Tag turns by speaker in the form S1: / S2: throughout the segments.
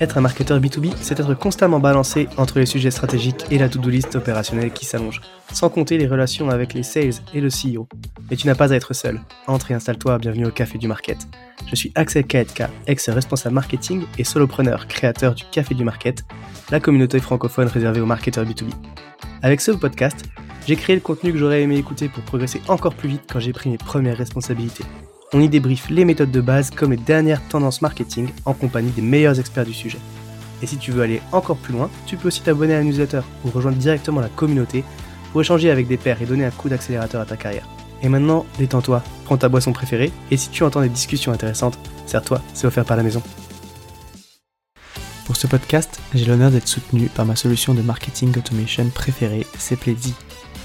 S1: Être un marketeur B2B, c'est être constamment balancé entre les sujets stratégiques et la to-do list opérationnelle qui s'allonge, sans compter les relations avec les sales et le CEO. Mais tu n'as pas à être seul. Entre et installe-toi, bienvenue au Café du Market. Je suis Axel Kaetka, ex-responsable marketing et solopreneur, créateur du Café du Market, la communauté francophone réservée aux marketeurs B2B. Avec ce podcast, j'ai créé le contenu que j'aurais aimé écouter pour progresser encore plus vite quand j'ai pris mes premières responsabilités. On y débriefe les méthodes de base comme les dernières tendances marketing en compagnie des meilleurs experts du sujet. Et si tu veux aller encore plus loin, tu peux aussi t'abonner à la newsletter ou rejoindre directement la communauté pour échanger avec des pairs et donner un coup d'accélérateur à ta carrière. Et maintenant, détends-toi, prends ta boisson préférée et si tu entends des discussions intéressantes, sers-toi, c'est offert par la maison. Pour ce podcast, j'ai l'honneur d'être soutenu par ma solution de marketing automation préférée, Sepledzi.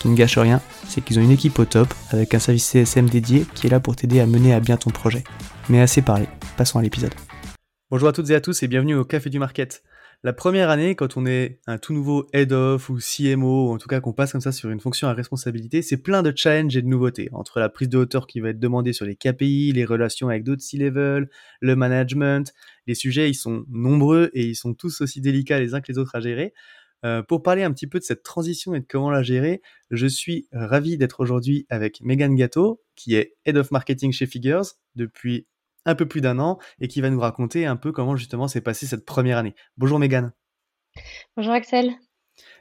S1: Qui ne gâche rien, c'est qu'ils ont une équipe au top avec un service CSM dédié qui est là pour t'aider à mener à bien ton projet. Mais assez parlé, passons à l'épisode. Bonjour à toutes et à tous et bienvenue au Café du Market. La première année, quand on est un tout nouveau head of ou CMO, ou en tout cas qu'on passe comme ça sur une fonction à responsabilité, c'est plein de challenges et de nouveautés. Entre la prise de hauteur qui va être demandée sur les KPI, les relations avec d'autres C-level, le management, les sujets, ils sont nombreux et ils sont tous aussi délicats les uns que les autres à gérer. Euh, pour parler un petit peu de cette transition et de comment la gérer, je suis ravi d'être aujourd'hui avec Megan Gatto, qui est Head of Marketing chez Figures depuis un peu plus d'un an et qui va nous raconter un peu comment justement s'est passée cette première année. Bonjour Megan.
S2: Bonjour Axel.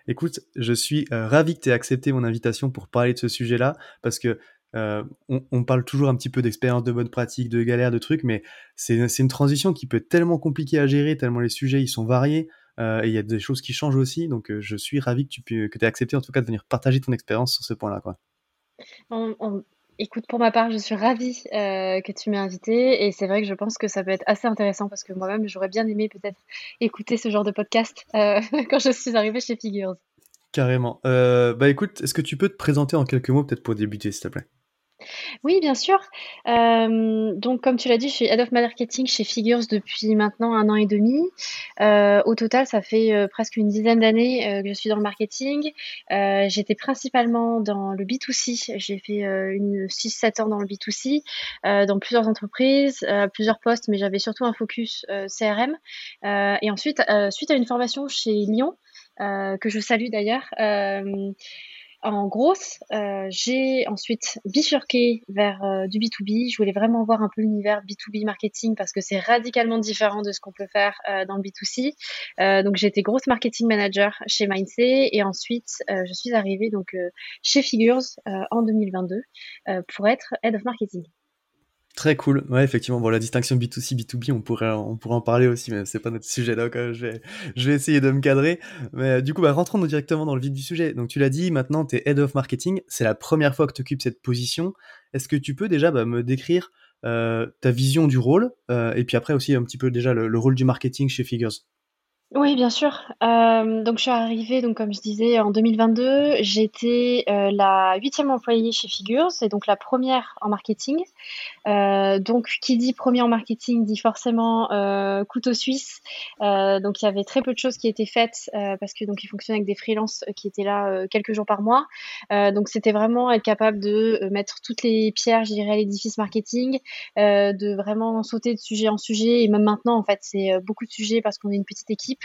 S1: Écoute, je suis euh, ravi que tu aies accepté mon invitation pour parler de ce sujet-là parce que euh, on, parle toujours un petit peu d'expérience, de bonne pratique, de galère, de trucs, mais c'est une transition qui peut être tellement compliquée à gérer, tellement les sujets ils sont variés. Euh, et il y a des choses qui changent aussi, donc je suis ravi que tu que aies accepté en tout cas de venir partager ton expérience sur ce point-là. Quoi.
S2: Écoute, pour ma part, je suis ravie euh, que tu m'aies invité et c'est vrai que je pense que ça peut être assez intéressant parce que moi-même, j'aurais bien aimé peut-être écouter ce genre de podcast euh, quand je suis arrivée chez Figures.
S1: Carrément. Euh, bah écoute, est-ce que tu peux te présenter en quelques mots peut-être pour débuter, s'il te plaît?
S2: Oui, bien sûr. Euh, donc, comme tu l'as dit, je suis Head of Marketing chez Figures depuis maintenant un an et demi. Euh, au total, ça fait euh, presque une dizaine d'années que je suis dans le marketing. J'étais principalement dans le B2C. J'ai fait une 6-7 ans dans le B2C, dans plusieurs entreprises, plusieurs postes, mais j'avais surtout un focus CRM. et ensuite, suite à une formation chez Lyon, que je salue d'ailleurs, en grosse, euh, j'ai ensuite bifurqué vers euh, du B2B. Je voulais vraiment voir un peu l'univers B2B marketing parce que c'est radicalement différent de ce qu'on peut faire euh, dans le B2C. donc j'étais grosse marketing manager chez Mindset et ensuite je suis arrivée donc chez Figures en 2022 pour être head of marketing.
S1: Très cool. Ouais, effectivement. Bon, la distinction B2C, B2B, on pourrait, on pourrait en parler aussi, mais c'est pas notre sujet là. Je vais, je vais essayer de me cadrer. Mais du coup, bah, rentrons directement dans le vif du sujet. Donc, tu l'as dit, maintenant, tu es Head of Marketing. C'est la première fois que tu occupes cette position. Est-ce que tu peux déjà bah, me décrire euh, ta vision du rôle euh, et puis après aussi un petit peu déjà le rôle du marketing chez Figures?
S2: Oui, bien sûr. Euh, donc je suis arrivée, donc comme je disais, en 2022. J'étais euh, la huitième employée chez Figures et donc la première en marketing. Euh, donc qui dit premier en marketing dit forcément couteau suisse. donc il y avait très peu de choses qui étaient faites parce que donc ils fonctionnaient avec des freelances qui étaient là quelques jours par mois. donc c'était vraiment être capable de mettre toutes les pierres, je dirais, à l'édifice marketing, de vraiment sauter de sujet en sujet et même maintenant en fait c'est beaucoup de sujets parce qu'on est une petite équipe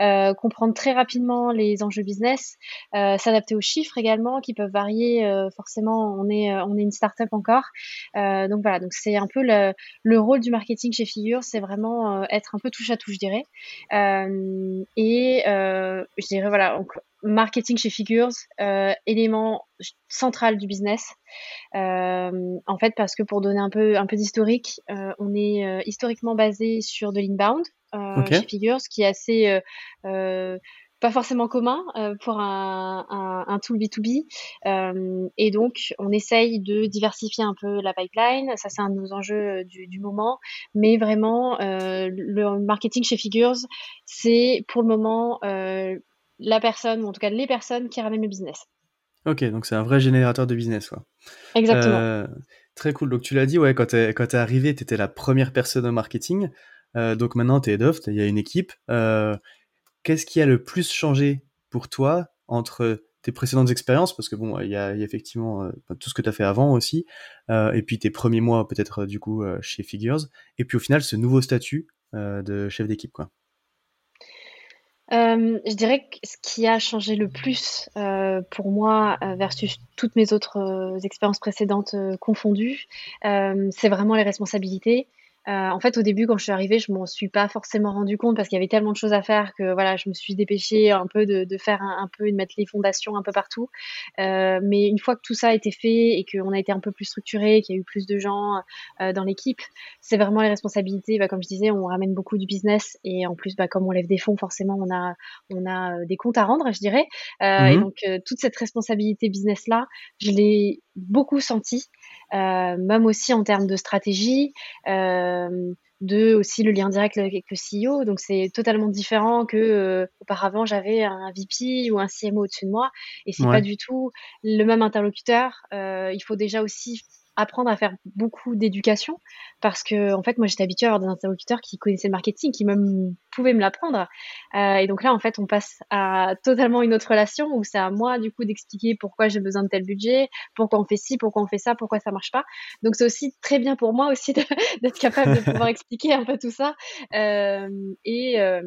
S2: euh, comprendre très rapidement les enjeux business, euh, s'adapter aux chiffres également qui peuvent varier. Euh, forcément, on est on est une startup encore, donc voilà. Donc c'est un peu le, le, rôle du marketing chez Figure, c'est vraiment être un peu touche à touche, je dirais. et je dirais voilà. Donc, marketing chez Figures, élément central du business. En fait, parce que pour donner un peu un peu d'historique, on est historiquement basé sur de l'inbound, euh, chez Figures, qui est assez euh, pas forcément commun pour un, un, un, tool B2B. et donc, on essaye de diversifier un peu la pipeline. Ça, c'est un de nos enjeux du, du moment. Mais vraiment, le marketing chez Figures, c'est pour le moment la personne, ou en tout cas les personnes qui ramènent le business.
S1: Ok, donc c'est un vrai générateur de business. Quoi.
S2: Exactement. Euh,
S1: très cool. Donc tu l'as dit, ouais, quand tu es, arrivé, tu étais la première personne au marketing. Euh, donc maintenant, tu es head il y a une équipe. Euh, qu'est-ce qui a le plus changé pour toi entre tes précédentes expériences? Parce que bon, il y a, effectivement tout ce que tu as fait avant aussi. et puis tes premiers mois peut-être du coup chez Figures. Et puis au final, ce nouveau statut de chef d'équipe. quoi.
S2: Euh, je dirais que ce qui a changé le plus euh, pour moi euh, versus toutes mes autres expériences précédentes confondues, c'est vraiment les responsabilités. Euh, en fait, au début, quand je suis arrivée, je m'en suis pas forcément rendu compte parce qu'il y avait tellement de choses à faire que voilà, je me suis dépêchée un peu de, de faire un, un, peu, de mettre les fondations un peu partout. Euh, mais une fois que tout ça a été fait et qu'on a été un peu plus structuré, qu'il y a eu plus de gens euh, dans l'équipe, c'est vraiment les responsabilités. Bah, comme je disais, on ramène beaucoup du business et en plus, bah, comme on lève des fonds, forcément, on a, on a euh, des comptes à rendre, je dirais. Euh, Et mmh donc, euh, toute cette responsabilité business là, je l'ai beaucoup senti. Euh, même aussi en termes de stratégie, euh, de aussi le lien direct avec le CEO. Donc c'est totalement différent que euh, auparavant j'avais un VP ou un CMO au-dessus de moi et c'est pas du tout le même interlocuteur. il faut déjà aussi apprendre à faire beaucoup d'éducation parce que en fait moi j'étais habituée à avoir des interlocuteurs qui connaissaient le marketing qui même pouvaient me l'apprendre. Euh, et donc là en fait on passe à totalement une autre relation où c'est à moi du coup d'expliquer pourquoi j'ai besoin de tel budget pourquoi on fait ci pourquoi on fait ça pourquoi ça marche pas. Donc c'est aussi très bien pour moi aussi d'être capable de pouvoir expliquer un peu tout ça. Euh, et euh,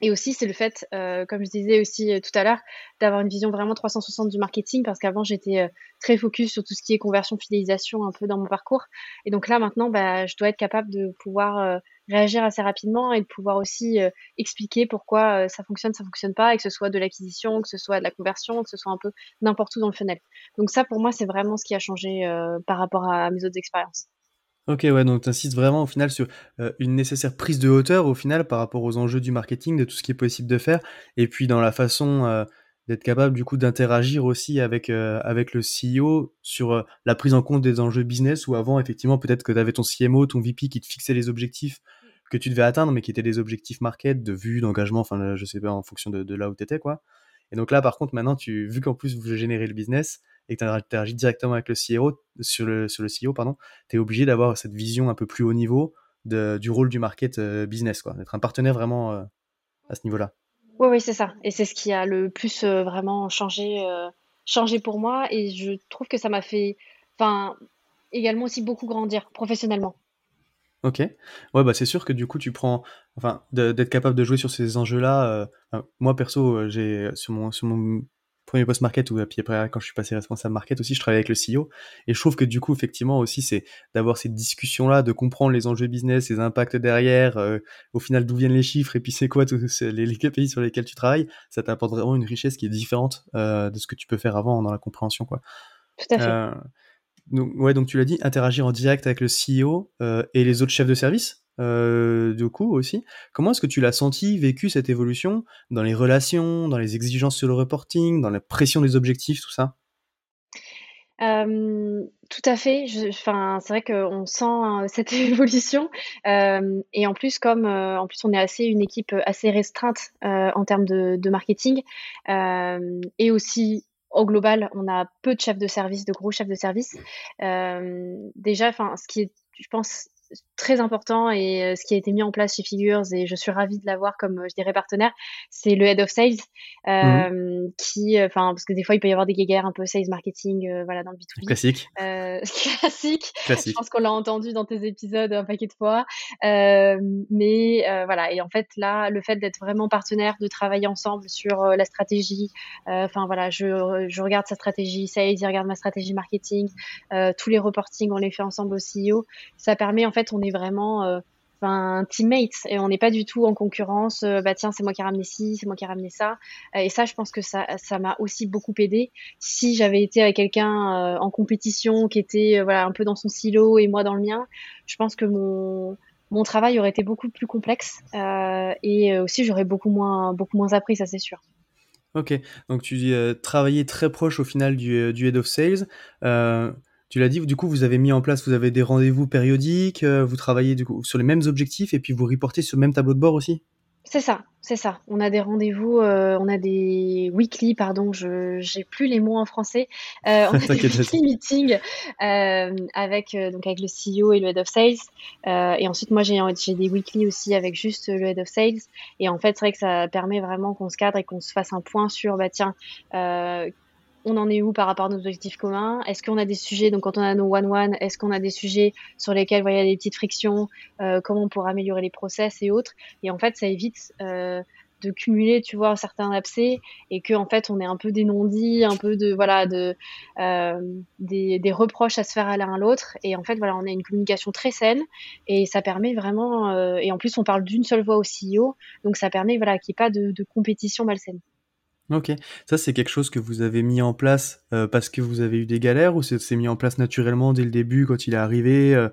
S2: et aussi, c'est le fait, euh, comme je disais aussi euh, tout à l'heure, d'avoir une vision vraiment 360 du marketing, parce qu'avant, j'étais euh, très focus sur tout ce qui est conversion, fidélisation, un peu dans mon parcours. Et donc là, maintenant, bah, je dois être capable de pouvoir réagir assez rapidement et de pouvoir aussi expliquer pourquoi ça fonctionne, ça fonctionne pas, et que ce soit de l'acquisition, que ce soit de la conversion, que ce soit un peu n'importe où dans le funnel. Donc ça, pour moi, c'est vraiment ce qui a changé par rapport à mes autres expériences.
S1: Ok, ouais, donc tu insistes vraiment au final sur euh, une nécessaire prise de hauteur au final par rapport aux enjeux du marketing, de tout ce qui est possible de faire, et puis dans la façon euh, d'être capable du coup d'interagir aussi avec, euh, avec le CEO sur la prise en compte des enjeux business, où avant effectivement peut-être que tu avais ton CMO, ton VP qui te fixait les objectifs que tu devais atteindre, mais qui étaient des objectifs market, de vue, d'engagement, enfin je sais pas, en fonction de, de là où tu étais quoi. Et donc là par contre maintenant, tu, vu qu'en plus vous générez le business, et que tu interagis directement avec le CEO, sur le, sur le CEO, pardon, tu es obligé d'avoir cette vision un peu plus haut niveau de, du rôle du market euh, business, quoi, d'être un partenaire vraiment euh, à ce niveau-là.
S2: Oui, oui, c'est ça. Et c'est ce qui a le plus euh, vraiment changé, changé pour moi. Et je trouve que ça m'a fait, enfin, également aussi beaucoup grandir professionnellement.
S1: Ok. Ouais, bah c'est sûr que du coup, tu prends, enfin, d'être capable de jouer sur ces enjeux-là. moi, perso, j'ai sur mon, sur mon premier post market ou puis après quand je suis passé responsable market aussi je travaillais avec le CEO et je trouve que du coup effectivement aussi c'est d'avoir cette discussion là de comprendre les enjeux business les impacts derrière euh, au final d'où viennent les chiffres et puis c'est quoi tous les, les KPI sur lesquels tu travailles ça t'apporte vraiment une richesse qui est différente euh, de ce que tu peux faire avant dans la compréhension quoi.
S2: Tout à fait. Euh,
S1: donc ouais donc tu l'as dit interagir en direct avec le CEO et les autres chefs de service? Euh, du coup aussi. Comment est-ce que tu l'as senti, vécu cette évolution dans les relations, dans les exigences sur le reporting, dans la pression des objectifs, tout ça?
S2: Euh, tout à fait. Enfin, c'est vrai qu'on sent euh, cette évolution. Euh, et en plus, comme en plus on est assez une équipe assez restreinte en termes de, de marketing, et aussi au global, on a peu de chefs de service, de gros chefs de service. déjà, enfin, ce qui est, je pense, très important et euh, ce qui a été mis en place chez Figures et je suis ravie de l'avoir comme je dirais partenaire, c'est le head of sales euh, mmh. qui, euh, enfin parce que des fois il peut y avoir des guéguerres un peu sales marketing, euh, voilà dans le B2B.
S1: Classique.
S2: Euh, classique. classique. Je pense qu'on l'a entendu dans tes épisodes un paquet de fois, mais voilà et en fait là le fait d'être vraiment partenaire, de travailler ensemble sur la stratégie, enfin voilà je, je regarde sa stratégie sales, il regarde ma stratégie marketing, tous les reportings on les fait ensemble au CEO, ça permet en fait fait, on est vraiment euh, un teammate et on n'est pas du tout en concurrence. Euh, bah tiens, c'est moi qui ai ramené ci, c'est moi qui ai ramené ça. Euh, et ça, je pense que ça, ça m'a aussi beaucoup aidé. Si j'avais été avec quelqu'un en compétition qui était voilà un peu dans son silo et moi dans le mien, je pense que mon mon travail aurait été beaucoup plus complexe et aussi j'aurais beaucoup moins, beaucoup moins appris, ça c'est sûr.
S1: Ok, donc tu dis travailler très proche au final du head of sales. Tu l'as dit, du coup, vous avez mis en place, vous avez des rendez-vous périodiques, vous travaillez du coup, sur les mêmes objectifs et puis vous reportez sur le même tableau de bord aussi?
S2: C'est ça, c'est ça. On a des rendez-vous, euh, on a des weekly, pardon, je j'ai plus les mots en français. Euh, on a des weekly meetings euh, avec donc avec le CEO et le head of sales. et ensuite, moi, j'ai j'ai des weekly aussi avec juste le head of sales. Et en fait, c'est vrai que ça permet vraiment qu'on se cadre et qu'on se fasse un point sur, bah tiens, on en est où par rapport à nos objectifs communs? Est-ce qu'on a des sujets, donc quand on a nos one-one, est-ce qu'on a des sujets sur lesquels il y a des petites frictions euh, Comment on pourrait améliorer les process et autres? Et en fait, ça évite euh, de cumuler, tu vois, certains abcès et que en fait, on est un peu des non-dits, un peu de voilà, de euh, des, des, reproches à se faire à l'un à l'autre. Et en fait, voilà, on a une communication très saine et ça permet vraiment. et en plus, on parle d'une seule voix au CEO, donc ça permet voilà qu'il n'y ait pas de, de compétition malsaine.
S1: Ok, ça c'est quelque chose que vous avez mis en place euh, parce que vous avez eu des galères ou c'est mis en place naturellement dès le début quand il est arrivé euh,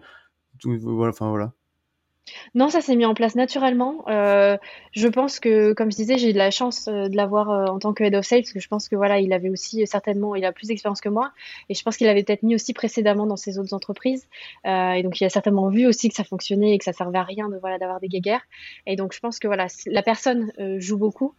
S1: voilà, enfin voilà.
S2: Non, ça s'est mis en place naturellement. Euh, je pense que, comme je disais, j'ai eu de la chance euh, de l'avoir euh, en tant que head of sales, parce que je pense que voilà, il avait aussi certainement, il a plus d'expérience que moi, et je pense qu'il avait peut-être mis aussi précédemment dans ses autres entreprises, et donc il a certainement vu aussi que ça fonctionnait et que ça servait à rien de voilà d'avoir des guéguerres. Et donc je pense que voilà, la personne joue beaucoup,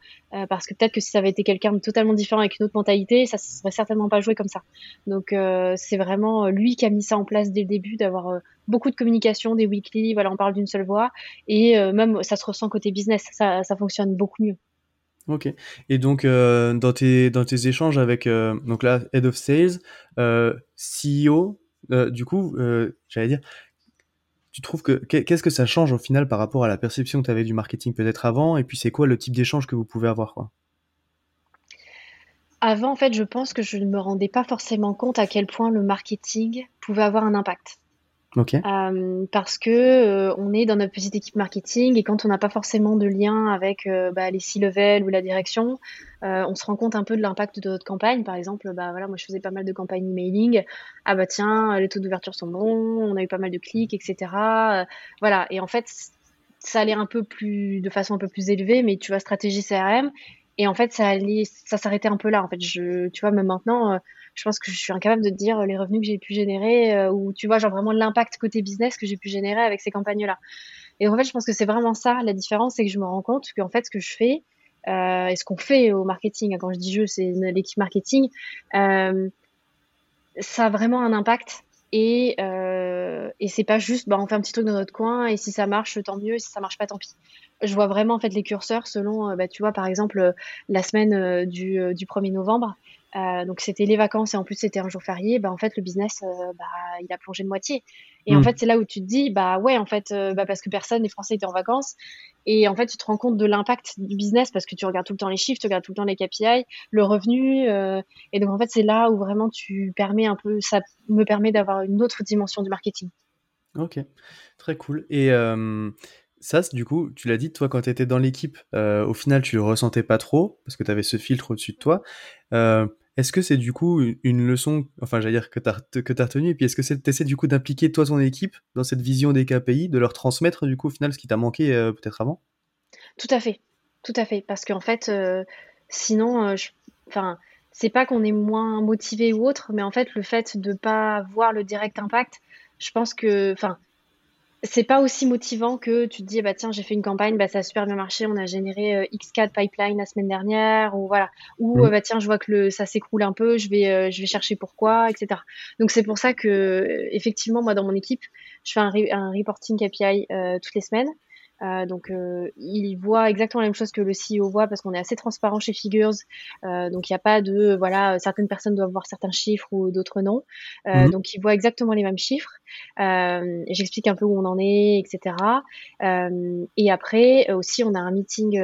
S2: parce que peut-être que si ça avait été quelqu'un totalement différent avec une autre mentalité, ça serait certainement pas joué comme ça. Donc c'est vraiment lui qui a mis ça en place dès le début, d'avoir beaucoup de communication, des weekly, voilà, on parle d'une seule voix. Et euh, même, ça se ressent côté business, ça, ça fonctionne beaucoup mieux.
S1: Ok. Et donc, euh, dans, tes, dans tes échanges avec, euh, donc là, Head of Sales, CEO, du coup, j'allais dire, tu trouves que, qu'est-ce que ça change au final par rapport à la perception que tu avais du marketing peut-être avant? Et puis, c'est quoi le type d'échange que vous pouvez avoir quoi?
S2: Avant, en fait, je pense que je ne me rendais pas forcément compte à quel point le marketing pouvait avoir un impact. Euh, parce que euh, on est dans notre petite équipe marketing et quand on n'a pas forcément de lien avec euh, bah, les C-level ou la direction, on se rend compte un peu de l'impact de notre campagne. Par exemple, bah voilà, moi je faisais pas mal de campagnes emailing. Ah bah tiens, les taux d'ouverture sont bons, on a eu pas mal de clics, etc. voilà. Et en fait, ça allait un peu plus, de façon un peu plus élevée, mais tu vois, stratégie CRM. Et en fait, ça ça s'arrêtait un peu là. En fait, je, tu vois, même maintenant je pense que je suis incapable de dire les revenus que j'ai pu générer euh, ou tu vois genre vraiment l'impact côté business que j'ai pu générer avec ces campagnes là et en fait je pense que c'est vraiment ça la différence c'est que je me rends compte qu'en fait ce que je fais euh, et ce qu'on fait au marketing quand je dis je c'est l'équipe marketing euh, ça a vraiment un impact et, euh, et c'est pas juste bah, on fait un petit truc dans notre coin et si ça marche tant mieux si ça marche pas tant pis. Je vois vraiment en les curseurs selon bah, tu vois par exemple la semaine du, du 1er novembre euh, donc c'était les vacances et en plus c'était un jour férié, bah en fait le business euh, bah il a plongé de moitié. Et en hmm. fait c'est là où tu te dis bah ouais en fait euh, bah parce que personne les Français étaient en vacances et en fait tu te rends compte de l'impact du business parce que tu regardes tout le temps les chiffres, tu regardes tout le temps les KPI, le revenu et donc en fait c'est là où vraiment tu permets un peu ça me permet d'avoir une autre dimension du marketing.
S1: Ok, très cool. Et ça, du coup, tu l'as dit, toi, quand tu étais dans l'équipe, au final, tu le ressentais pas trop, parce que tu avais ce filtre au-dessus de toi. Est-ce que c'est du coup une leçon, enfin j'allais dire que tu as, que retenue, et puis est-ce que c'est essaies du coup d'impliquer toi ton équipe dans cette vision des KPI, de leur transmettre du coup au final ce qui t'a manqué euh, peut-être avant?
S2: Tout à fait, tout à fait, parce qu'en fait, euh, sinon, euh, enfin, c'est pas qu'on est moins motivé ou autre, mais en fait le fait de pas voir le direct impact, je pense que, enfin, c'est pas aussi motivant que tu te dis bah tiens j'ai fait une campagne bah ça a super bien marché on a généré euh, x 4 pipeline la semaine dernière ou voilà. Ou mm. bah tiens je vois que le ça s'écroule un peu je vais euh, je vais chercher pourquoi etc donc c'est pour ça que effectivement moi dans mon équipe je fais un, un reporting KPI euh, toutes les semaines euh, donc, euh, il voit exactement la même chose que le CEO voit parce qu'on est assez transparent chez Figures. Euh, donc, il n'y a pas de voilà, certaines personnes doivent voir certains chiffres ou d'autres non. Mhm. Donc, il voit exactement les mêmes chiffres. J'explique un peu où on en est, etc. et après aussi, on a un meeting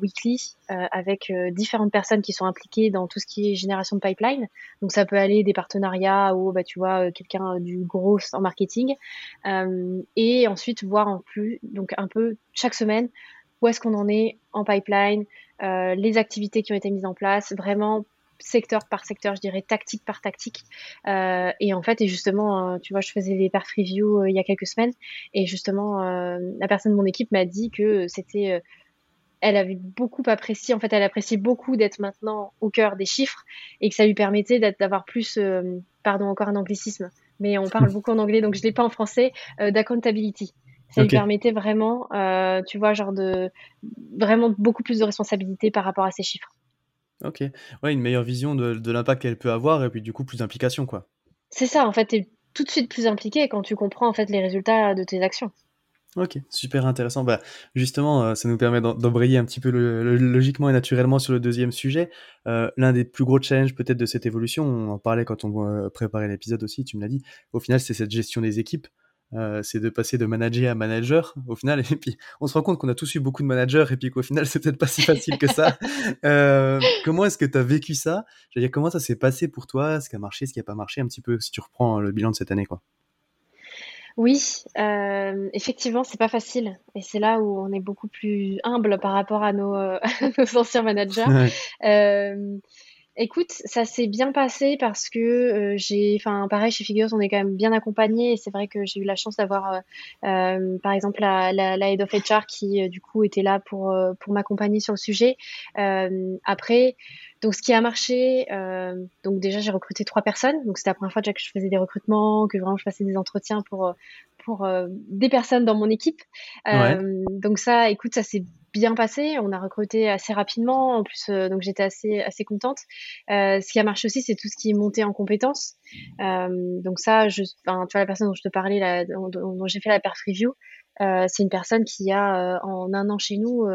S2: weekly avec différentes personnes qui sont impliquées dans tout ce qui est génération de pipeline. Donc, ça peut aller des partenariats ou bah tu vois quelqu'un du gros en marketing. et ensuite voir en plus donc un peu chaque semaine où est-ce qu'on en est en pipeline, euh, les activités qui ont été mises en place, vraiment secteur par secteur, je dirais tactique par tactique. Euh, et en fait, et justement, euh, tu vois, je faisais des perf reviews il y a quelques semaines, et justement, la personne de mon équipe m'a dit que c'était elle avait beaucoup apprécié, en fait, elle appréciait beaucoup d'être maintenant au cœur des chiffres et que ça lui permettait d'avoir plus, pardon, encore un anglicisme, mais on parle beaucoup en anglais, donc je ne l'ai pas en français, d'accountability. Ça lui permettait vraiment, euh, tu vois, genre de vraiment beaucoup plus de responsabilité par rapport à ces chiffres.
S1: Ok, ouais, une meilleure vision de, de l'impact qu'elle peut avoir et puis du coup plus d'implication, quoi.
S2: C'est ça, en fait, tu es tout de suite plus impliqué quand tu comprends en fait les résultats de tes actions.
S1: Ok, super intéressant. Bah, justement, euh, ça nous permet d'embrayer un petit peu logiquement et naturellement sur le deuxième sujet. Euh, L'un des plus gros challenges peut-être de cette évolution, on en parlait quand on préparait l'épisode aussi, tu me l'as dit, au final c'est cette gestion des équipes. Euh, c'est de passer de manager à manager au final. Et puis on se rend compte qu'on a tous eu beaucoup de managers et puis qu'au final c'est peut-être pas si facile que ça. Euh, comment est-ce que tu as vécu ça? Je veux dire comment ça s'est passé pour toi? Ce qui a marché? Ce qui a pas marché? Un petit peu si tu reprends le bilan de cette année quoi.
S2: Oui, euh, effectivement, c'est pas facile. Et c'est là où on est beaucoup plus humble par rapport à nos, nos anciens managers. Écoute, ça s'est bien passé parce que euh, j'ai, enfin, pareil chez Figures, on est quand même bien accompagné et c'est vrai que j'ai eu la chance d'avoir, euh, euh, par exemple, la, la, la, head of HR qui du coup était là pour pour m'accompagner sur le sujet. après, donc ce qui a marché, donc déjà j'ai recruté trois personnes, donc c'était la première fois déjà que je faisais des recrutements, que vraiment je passais des entretiens pour pour des personnes dans mon équipe. Donc ça, écoute, ça s'est bien passé. On a recruté assez rapidement. En plus, euh, donc j'étais assez assez contente. Euh, ce qui a marché aussi, c'est tout ce qui est monté en compétences. Euh, donc ça, je, tu vois la personne dont je te parlais, là, dont, dont j'ai fait la perf review, c'est une personne qui a en un an chez nous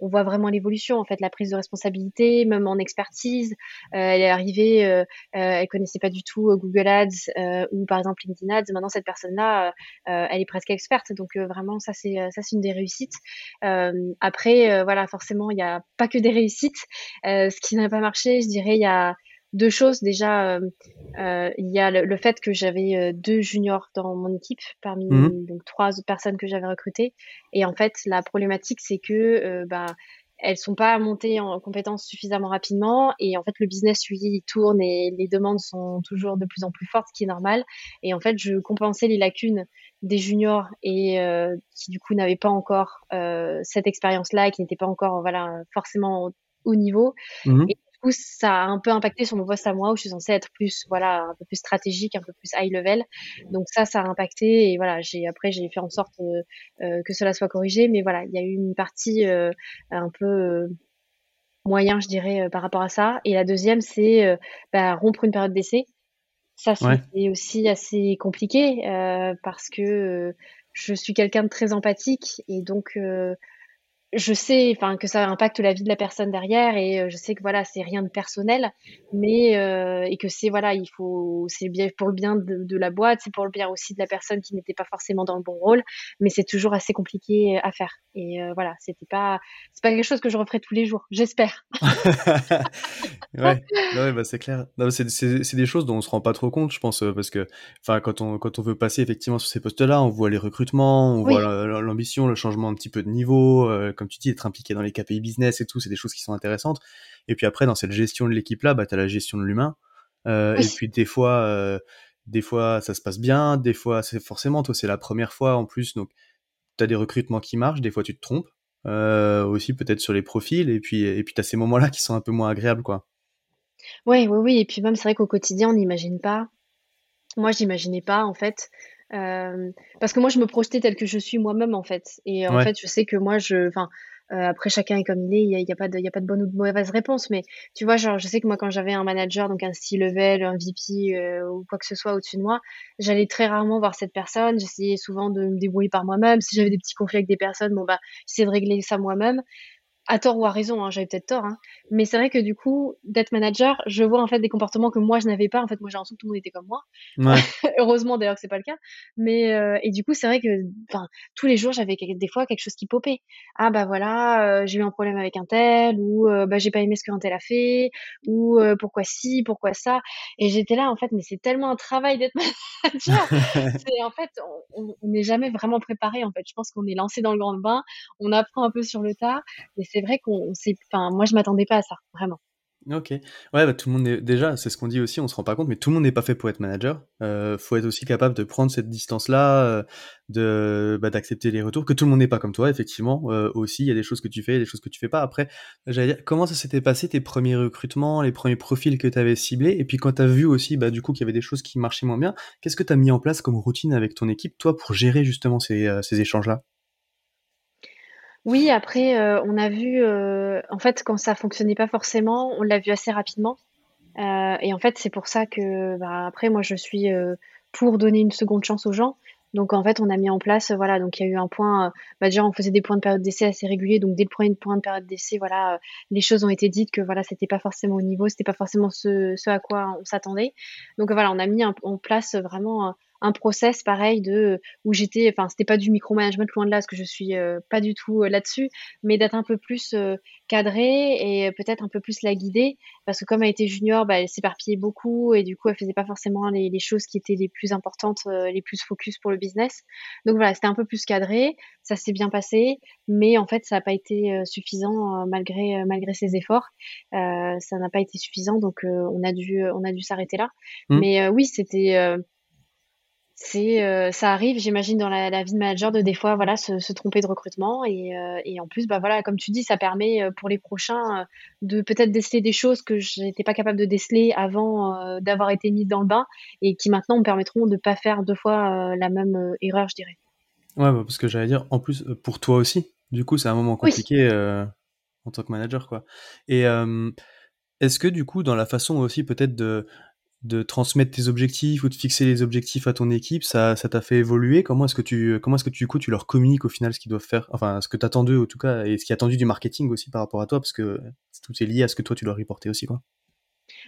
S2: on voit vraiment l'évolution, en fait, la prise de responsabilité, même en expertise. Euh, elle est arrivée, euh, euh, elle connaissait pas du tout Google Ads ou par exemple LinkedIn Ads. Maintenant, cette personne-là, elle est presque experte. Donc vraiment, ça c'est ça c'est une des réussites. après, voilà, forcément, il n'y a pas que des réussites. ce qui n'a pas marché, je dirais, il y a deux choses. Déjà, euh, euh, il y a le, fait que j'avais euh, deux juniors dans mon équipe parmi mmh. donc trois personnes que j'avais recrutées. Et en fait, la problématique, c'est que bah elles sont pas montées en compétences suffisamment rapidement et en fait le business lui il tourne et les demandes sont toujours de plus en plus fortes ce qui est normal et en fait je compensais les lacunes des juniors et qui du coup n'avaient pas encore cette expérience là et qui n'étaient pas encore voilà forcément au, niveau mmh coup, ça a un peu impacté sur mon poste à moi où je suis censée être plus, voilà, un peu plus stratégique, un peu plus high level. Donc ça, ça a impacté et voilà, j'ai après j'ai fait en sorte euh, euh, que cela soit corrigé. Mais voilà, il y a eu une partie euh, un peu moyen, je dirais, par rapport à ça. Et la deuxième, c'est bah, rompre une période d'essai. Ça, c'est aussi assez compliqué parce que je suis quelqu'un de très empathique et donc je sais enfin que ça impacte la vie de la personne derrière et euh, je sais que voilà c'est rien de personnel mais euh, et que c'est voilà il faut c'est bien pour le bien de, la boîte c'est pour le bien aussi de la personne qui n'était pas forcément dans le bon rôle mais c'est toujours assez compliqué à faire. Et euh, voilà c'était pas c'est pas quelque chose que je referai tous les jours j'espère.
S1: Ouais, ouais bah c'est clair. C'est des choses dont on se rend pas trop compte je pense parce que enfin quand on quand on veut passer effectivement sur ces postes là on voit les recrutements on voit l'ambition le changement un petit peu de niveau comme tu dis, être impliqué dans les KPI business et tout, c'est des choses qui sont intéressantes. Et puis après, dans cette gestion de l'équipe-là, bah, tu as la gestion de l'humain. Euh, et puis des fois, euh, des fois, ça se passe bien, des fois, c'est forcément, toi, c'est la première fois en plus, donc tu as des recrutements qui marchent, des fois, tu te trompes. Euh, aussi peut-être sur les profils, et puis, et puis tu as ces moments-là qui sont un peu moins agréables, quoi.
S2: Oui, oui, oui. Et puis même, c'est vrai qu'au quotidien, on n'imagine pas. Moi, j'imaginais pas, en fait, euh, parce que moi, je me projetais telle que je suis moi-même, en fait. Et en fait, je sais que moi, je, enfin, euh, après, chacun est comme il est. Il n'y a, a, pas de, il y a pas de bonne ou de mauvaise réponse. Mais tu vois, genre, je sais que moi, quand j'avais un manager, donc un C-level, un VP euh, ou quoi que ce soit au-dessus de moi, j'allais très rarement voir cette personne. J'essayais souvent de me débrouiller par moi-même. Si j'avais des petits conflits avec des personnes, bon, bah, j'essayais de régler ça moi-même à tort ou à raison, hein, j'avais peut-être tort, hein. mais c'est vrai que du coup, d'être manager, je vois en fait des comportements que moi je n'avais pas. En fait, moi j'ai l'impression que tout le monde était comme moi. Heureusement d'ailleurs que c'est pas le cas. Mais euh, et du coup, c'est vrai que, tous les jours j'avais des fois quelque chose qui popait. Ah bah voilà, euh, j'ai eu un problème avec un tel, ou euh, bah j'ai pas aimé ce qu'un tel a fait, ou pourquoi ci, pourquoi ça. Et j'étais là en fait, mais c'est tellement un travail d'être manager. c'est en fait, on n'est jamais vraiment préparé. En fait, je pense qu'on est lancé dans le grand bain, on apprend un peu sur le tas, mais c'est vrai qu'on enfin, moi, je m'attendais pas à ça, vraiment.
S1: OK. Ouais, bah, tout le monde est déjà, c'est ce qu'on dit aussi, on se rend pas compte, mais tout le monde n'est pas fait pour être manager. Euh, faut être aussi capable de prendre cette distance-là, euh, de bah, d'accepter les retours, que tout le monde n'est pas comme toi, effectivement. Euh, aussi, il y a des choses que tu fais, des choses que tu fais pas. Après, comment ça s'était passé tes premiers recrutements, les premiers profils que tu avais ciblés, et puis quand tu as vu aussi, bah, du coup, qu'il y avait des choses qui marchaient moins bien, qu'est-ce que tu as mis en place comme routine avec ton équipe, toi, pour gérer justement ces, euh, ces échanges-là?
S2: Oui, après, euh, on a vu, euh, en fait, quand ça fonctionnait pas forcément, on l'a vu assez rapidement. Euh, et en fait, c'est pour ça que, bah, après, moi, je suis pour donner une seconde chance aux gens. Donc, en fait, on a mis en place, voilà, donc il y a eu un point, bah, déjà, on faisait des points de période d'essai assez réguliers. Donc, dès le premier point de période d'essai, voilà, les choses ont été dites que, voilà, c'était pas forcément au niveau, c'était pas forcément ce, ce à quoi on s'attendait. Donc, voilà, on a mis en place vraiment un process pareil de où j'étais enfin c'était pas du micromanagement loin de là parce que je suis euh, pas du tout euh, là-dessus mais d'être un peu plus euh, cadrée et peut-être un peu plus la guider. Parce que comme elle était junior bah, elle s'éparpillait beaucoup et du coup elle faisait pas forcément les, les choses qui étaient les plus importantes les plus focus pour le business. Donc voilà c'était un peu plus cadré. Ça s'est bien passé mais en fait ça n'a pas été suffisant malgré malgré ses efforts. Ça n'a pas été suffisant donc on a dû on a dû s'arrêter là. Mmh. mais oui c'était c'est euh, ça arrive, j'imagine, dans la, la, vie de manager de des fois voilà se, se tromper de recrutement et, euh, et, en plus bah voilà comme tu dis ça permet euh, pour les prochains de peut-être déceler des choses que je n'étais pas capable de déceler avant d'avoir été mise dans le bain et qui maintenant me permettront de pas faire deux fois la même erreur je dirais.
S1: Ouais bah, parce que j'allais dire en plus pour toi aussi du coup c'est un moment compliqué en tant que manager quoi et est-ce que du coup dans la façon aussi peut-être de de transmettre tes objectifs ou de fixer les objectifs à ton équipe, ça, ça t'a fait évoluer? Comment est-ce que tu, comment est-ce que tu, du coup, tu leur communiques au final ce qu'ils doivent faire? Enfin, ce que t'attendais en tout cas, et ce qui est attendu du marketing aussi par rapport à toi, parce que tout est lié à ce que toi tu dois reporter aussi, quoi.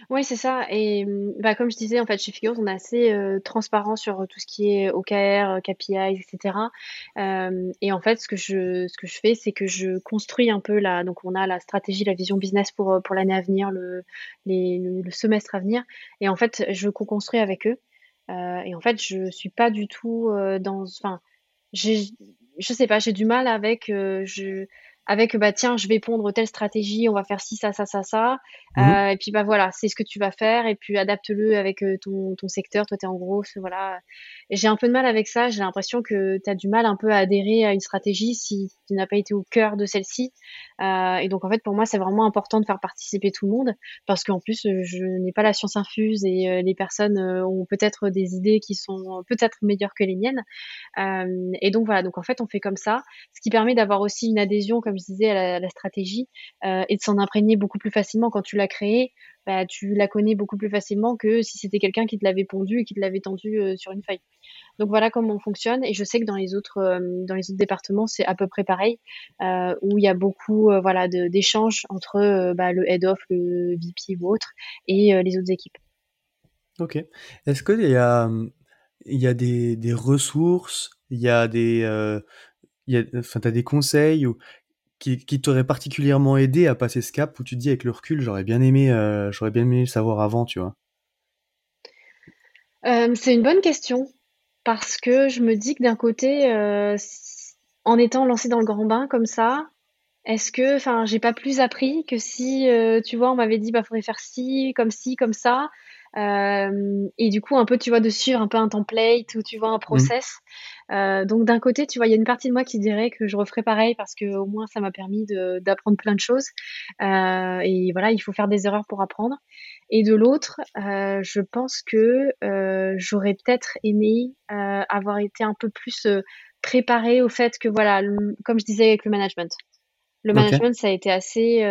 S2: Oui, c'est ça et mmh, bah, comme je disais, en fait, chez Figures, on est assez, transparent sur, tout ce qui est OKR, KPIs et cetera. et en fait, ce que je ce que je fais, c'est que je construis un peu la donc on a la stratégie, la vision business pour, pour l'année à venir, le les le semestre à venir et en fait, je co-construis avec eux. Et en fait, je suis pas du tout, dans enfin, j'ai je sais pas, j'ai du mal avec, je avec bah tiens je vais pondre telle stratégie on va faire ci ça ça ça ça. Mmh euh, et puis bah voilà c'est ce que tu vas faire et puis adapte-le avec euh, ton, ton secteur. Toi tu es en gros voilà. J'ai un peu de mal avec ça. J'ai l'impression que tu as du mal un peu à adhérer à une stratégie si n'as pas été au cœur de celle-ci. Euh, et donc en fait pour moi c'est vraiment important de faire participer tout le monde parce qu'en plus euh, je n'ai pas la science infuse et euh, les personnes ont peut-être des idées qui sont peut-être meilleures que les miennes. Et donc voilà. Donc en fait on fait comme ça ce qui permet d'avoir aussi une adhésion comme je disais à la, stratégie et de s'en imprégner beaucoup plus facilement. Quand tu l'as créée bah, tu la connais beaucoup plus facilement que si c'était quelqu'un qui te l'avait pondu et qui te l'avait tendu sur une feuille. Donc voilà comment on fonctionne. Et je sais que dans les autres, euh, dans les autres départements, c'est à peu près pareil, euh, où il y a beaucoup euh, voilà, d'échanges entre bah, le head of, le VP ou autre, et les autres équipes.
S1: Ok. Est-ce qu'il y a, y a des, des ressources, il y a des, y enfin, as des conseils qui, t'auraient particulièrement aidé à passer ce cap où tu dis avec le recul, j'aurais bien aimé, j'aurais bien aimé le savoir avant, tu vois?
S2: c'est une bonne question parce que je me dis que d'un côté, euh, en étant lancée dans le grand bain comme ça, est-ce que, enfin, j'ai pas plus appris que si, euh, tu vois, on m'avait dit, bah, faudrait faire ci, comme ci, comme ça? Euh, et du coup, un peu, tu vois, de suivre un peu un template ou tu vois un mmh. process. Euh, donc d'un côté, tu vois, il y a une partie de moi qui dirait que je referais pareil parce que au moins ça m'a permis d'apprendre plein de choses. Euh, et voilà, il faut faire des erreurs pour apprendre. Et de l'autre, je pense que j'aurais peut-être aimé avoir été un peu plus préparée au fait que voilà, comme je disais avec le management, le management ça a été assez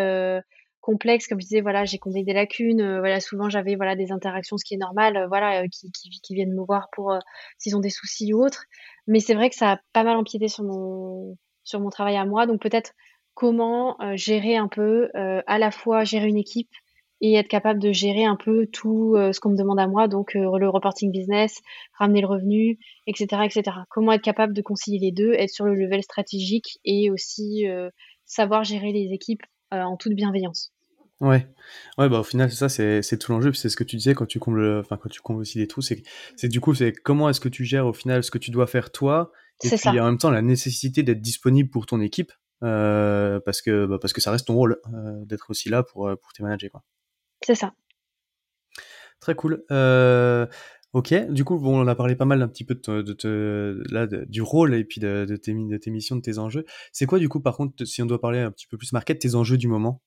S2: complexe comme je disais voilà j'ai comblé des lacunes voilà souvent j'avais voilà des interactions ce qui est normal voilà qui, qui, viennent me voir pour s'ils ont des soucis ou autres mais c'est vrai que ça a pas mal empiété sur mon, travail à moi. Donc peut-être comment euh, gérer un peu, euh, à la fois gérer une équipe et être capable de gérer un peu tout euh, ce qu'on me demande à moi, donc le reporting business, ramener le revenu, etc., etc. Comment être capable de concilier les deux, être sur le level stratégique et aussi savoir gérer les équipes en toute bienveillance.
S1: Ouais, ouais, bah au final c'est ça, c'est c'est tout l'enjeu, c'est ce que tu disais quand tu combles, enfin quand tu combles aussi des trous, c'est c'est du coup c'est comment est-ce que tu gères au final ce que tu dois faire toi, et puis en même temps la nécessité d'être disponible pour ton équipe, euh, parce que bah, parce que ça reste ton rôle euh, d'être aussi là pour euh, pour tes managers quoi.
S2: C'est ça.
S1: Très cool. Euh, ok, du coup, bon, on a parlé pas mal un petit peu de, de, là, du rôle et puis de, de, tes, de tes missions, de tes enjeux. C'est quoi, du coup, par contre, si on doit parler un petit peu plus market, tes enjeux du moment?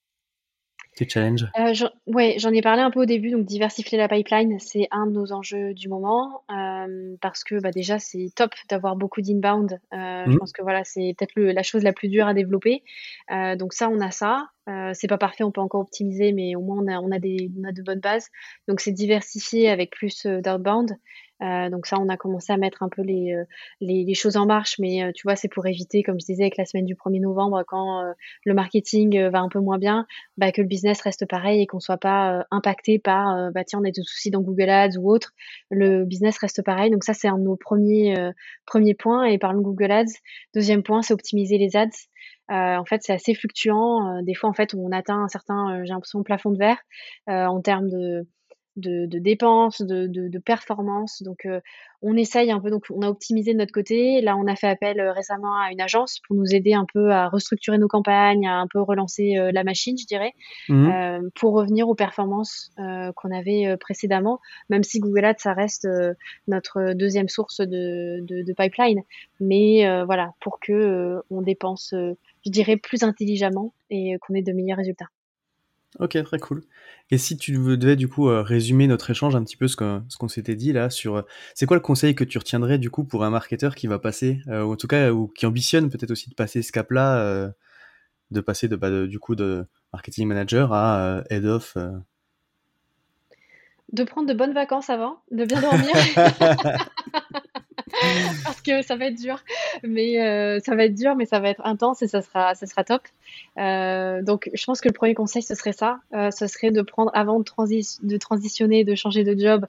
S1: Tes challenges?
S2: Euh, Ouais, j'en ai parlé un peu au début. Donc, diversifier la pipeline, c'est un de nos enjeux du moment euh, parce que bah, déjà, c'est top d'avoir beaucoup d'inbound. Euh, Je mmh. pense que voilà, c'est peut-être la chose la plus dure à développer. Euh, donc ça, on a ça. C'est pas parfait, on peut encore optimiser, mais au moins on a, on a, des, on a de bonnes bases. Donc c'est diversifier avec plus d'outbound. Euh, donc ça, on a commencé à mettre un peu les, euh, les, choses en marche, mais euh, tu vois, c'est pour éviter, comme je disais, avec la semaine du 1er novembre, quand le marketing va un peu moins bien, bah, que le business reste pareil et qu'on soit pas impacté par, bah tiens, on a des soucis dans Google Ads ou autre. Le business reste pareil. Donc ça, c'est un de nos premiers, premiers points. Et parlons de Google Ads. Deuxième point, c'est optimiser les ads. En fait, c'est assez fluctuant. des fois, en fait, on atteint un certain, j'ai l'impression, plafond de verre en termes de, de, de dépenses, de, de, de performances. Donc, euh, on essaye un peu. Donc, on a optimisé de notre côté. Là, on a fait appel euh, récemment à une agence pour nous aider un peu à restructurer nos campagnes, à un peu relancer euh, la machine, je dirais, mmh. pour revenir aux performances qu'on avait précédemment. Même si Google Ads, ça reste notre deuxième source de, de pipeline. Mais voilà, pour que on dépense, je dirais, plus intelligemment et qu'on ait de meilleurs résultats.
S1: Ok, très cool. Et si tu devais du coup euh, résumer notre échange un petit peu ce qu'on ce qu'on s'était dit là sur, euh, c'est quoi le conseil que tu retiendrais du coup pour un marketeur qui va passer, euh, ou en tout cas ou qui ambitionne peut-être aussi de passer ce cap-là, de passer de, bah, du coup de marketing manager à head of.
S2: De prendre de bonnes vacances avant, de bien dormir. parce que ça va être dur. Mais euh, ça va être dur, mais ça va être intense et ça sera, ça sera top. Euh, donc, je pense que le premier conseil, ce serait ça. Euh, ce serait de prendre, avant de, transi de transitionner, de changer de job,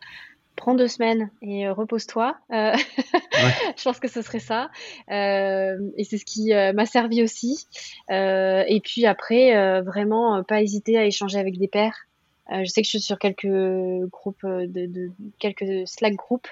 S2: prends deux semaines et repose-toi. Euh, je pense que ce serait ça. Euh, et c'est ce qui m'a servi aussi. et puis après, vraiment, pas hésiter à échanger avec des pairs. Euh, je sais que je suis sur quelques groupes, euh, de, de quelques Slack groupes,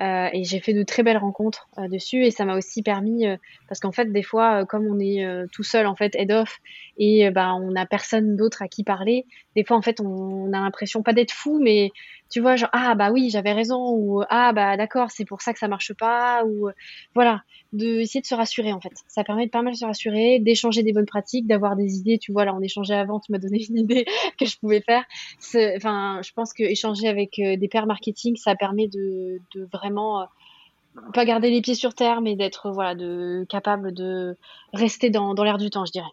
S2: euh, et j'ai fait de très belles rencontres euh, dessus. Et ça m'a aussi permis, parce qu'en fait, des fois, comme on est tout seul en fait head off, et ben on n'a personne d'autre à qui parler. Des fois, en fait, on a l'impression pas d'être fou, mais tu vois, genre ah bah oui, j'avais raison, ou ah bah d'accord, c'est pour ça que ça marche pas, ou voilà, de essayer de se rassurer en fait. Ça permet de pas mal se rassurer, d'échanger des bonnes pratiques, d'avoir des idées. Tu vois, là, on échangeait avant, tu m'as donné une idée que je pouvais faire enfin, je pense que échanger avec euh, des pairs marketing, ça permet de, de vraiment euh, pas garder les pieds sur terre, mais d'être voilà, de capable de rester dans, dans l'air du temps, je dirais.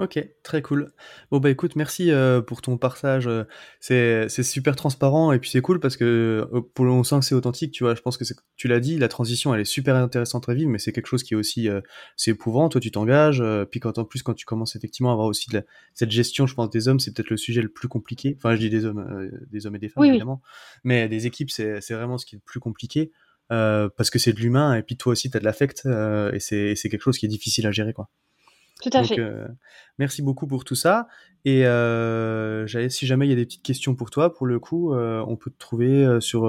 S1: Ok, très cool. Bon bah écoute, merci euh, pour ton partage. Euh, c'est c'est super transparent et puis c'est cool parce que euh, pour on sent que c'est authentique. Tu vois, je pense que tu l'as dit, la transition elle est super intéressante à vivre, mais c'est quelque chose qui est aussi c'est éprouvant. Toi tu t'engages, puis quand en plus quand tu commences effectivement à avoir aussi de cette gestion, je pense des hommes, c'est peut-être le sujet le plus compliqué. Enfin je dis des hommes, des hommes et des femmes évidemment, mais des équipes c'est c'est vraiment ce qui est le plus compliqué. parce que c'est de l'humain et puis toi aussi tu as de l'affect et c'est c'est quelque chose qui est difficile à gérer quoi.
S2: Tout à fait.
S1: Euh, merci beaucoup pour tout ça. Et euh, si jamais il y a des petites questions pour toi, pour le coup, euh, on peut te trouver sur.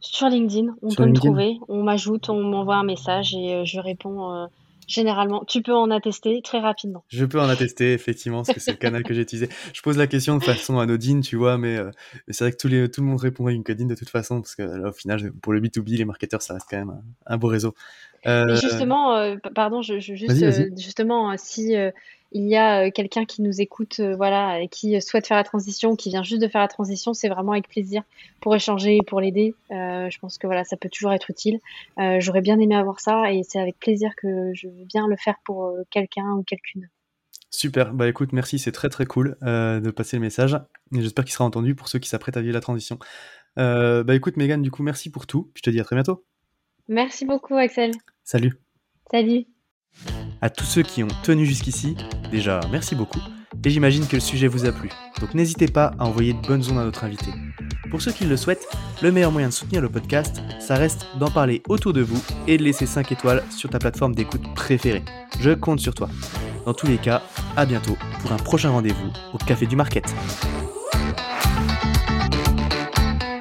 S2: Sur LinkedIn, on peut me trouver. On m'ajoute, on m'envoie un message et je réponds généralement. Tu peux en attester très rapidement.
S1: Je peux en attester, effectivement, parce que c'est le canal que j'ai utilisé. Je pose la question de façon anodine, tu vois, mais, c'est vrai que tout, les, tout le monde répond à LinkedIn de toute façon, parce que là, au final, pour le B2B, les marketeurs, ça reste quand même un beau réseau.
S2: Euh, justement, pardon, je, juste, euh, justement, si euh, il y a quelqu'un qui nous écoute, voilà, et qui souhaite faire la transition, qui vient juste de faire la transition, c'est vraiment avec plaisir pour échanger, pour l'aider. je pense que voilà, ça peut toujours être utile. J'aurais bien aimé avoir ça, et c'est avec plaisir que je veux bien le faire pour quelqu'un ou quelqu'une.
S1: Super, bah écoute, merci, c'est très très cool de passer le message. Et j'espère qu'il sera entendu pour ceux qui s'apprêtent à vivre la transition. bah écoute, Megan, du coup, merci pour tout. Je te dis à très bientôt.
S2: Merci beaucoup, Axel.
S1: Salut.
S2: Salut.
S1: À tous ceux qui ont tenu jusqu'ici, déjà merci beaucoup, et j'imagine que le sujet vous a plu. Donc n'hésitez pas à envoyer de bonnes ondes à notre invité. Pour ceux qui le souhaitent, le meilleur moyen de soutenir le podcast, ça reste d'en parler autour de vous et de laisser 5 étoiles sur ta plateforme d'écoute préférée. Je compte sur toi. Dans tous les cas, à bientôt pour un prochain rendez-vous au Café du Market.